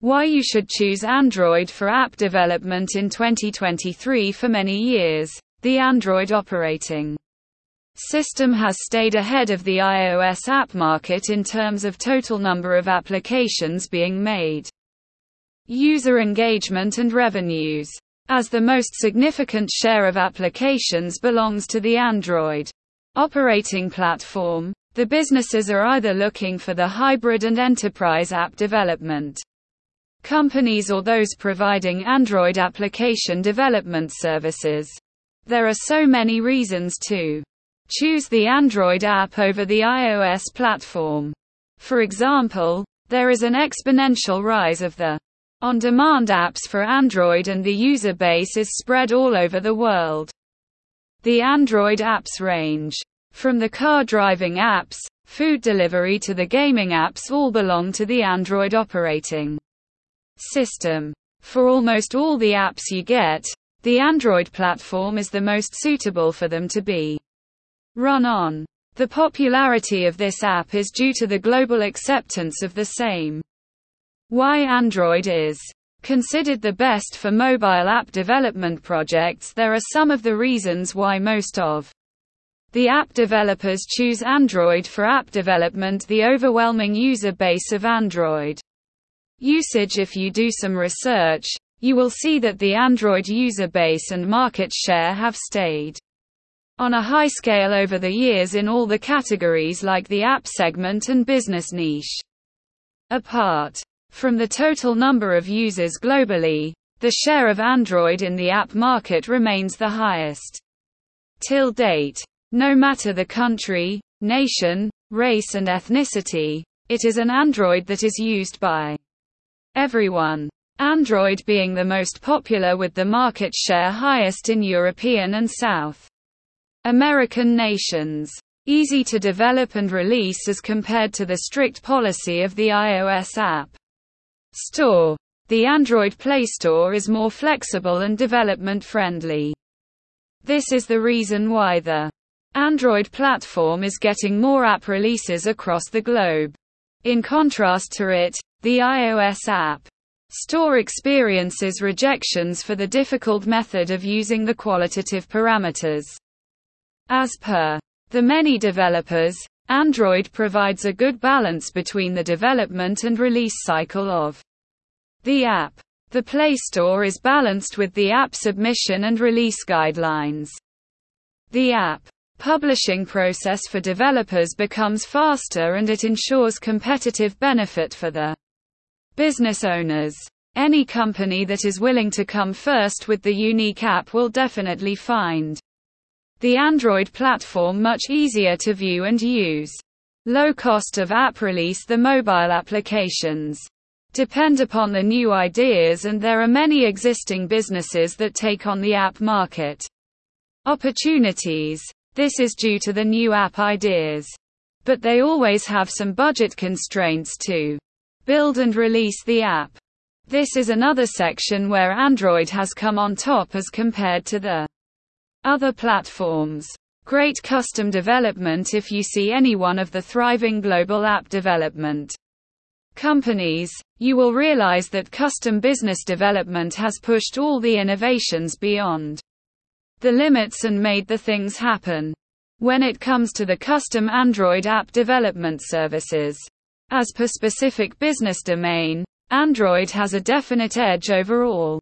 Why you should choose Android for app development in 2023 For many years, the Android operating system has stayed ahead of the iOS app market in terms of total number of applications being made, user engagement and revenues. As the most significant share of applications belongs to the Android operating platform, the businesses are either looking for the hybrid and enterprise app development companies or those providing Android application development services. There are so many reasons to choose the Android app over the iOS platform. For example, there is an exponential rise of the on demand apps for Android, and the user base is spread all over the world. The Android apps range from the car driving apps, food delivery to the gaming apps, all belong to the Android operating system. For almost all the apps you get, the Android platform is the most suitable for them to be run on. The popularity of this app is due to the global acceptance of the same. Why Android is considered the best for mobile app development projects There are some of the reasons why most of the app developers choose Android for app development The overwhelming user base of Android usage If you do some research, you will see that the Android user base and market share have stayed on a high scale over the years in all the categories like the app segment and business niche. Apart from the total number of users globally, the share of Android in the app market remains the highest. Till date, no matter the country, nation, race and ethnicity, it is an Android that is used by everyone. Android being the most popular with the market share highest in European and South American nations. Easy to develop and release as compared to the strict policy of the iOS app store. The Android Play Store is more flexible and development friendly. This is the reason why the Android platform is getting more app releases across the globe. In contrast to it, the iOS app store experiences rejections for the difficult method of using the qualitative parameters. As per the many developers, Android provides a good balance between the development and release cycle of the app. The Play Store is balanced with the app submission and release guidelines. The app publishing process for developers becomes faster and it ensures competitive benefit for the business owners. Any company that is willing to come first with the unique app will definitely find the Android platform much easier to view and use. Low cost of app release The mobile applications depend upon the new ideas and there are many existing businesses that take on the app market opportunities. This is due to the new app ideas. But they always have some budget constraints to build and release the app. This is another section where Android has come on top as compared to the other platforms. Great custom development if you see any one of the thriving global app development companies, you will realize that custom business development has pushed all the innovations beyond the limits and made the things happen. When it comes to the custom Android app development services, as per specific business domain, Android has a definite edge overall.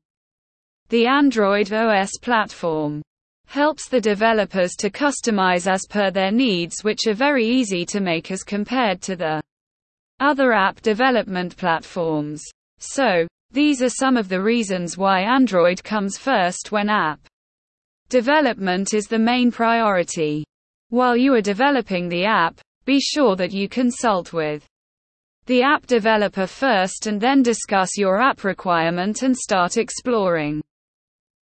The Android OS platform helps the developers to customize as per their needs, which are very easy to make as compared to the other app development platforms. So, these are some of the reasons why Android comes first when app development is the main priority. While you are developing the app, be sure that you consult with the app developer first and then discuss your app requirement and start exploring.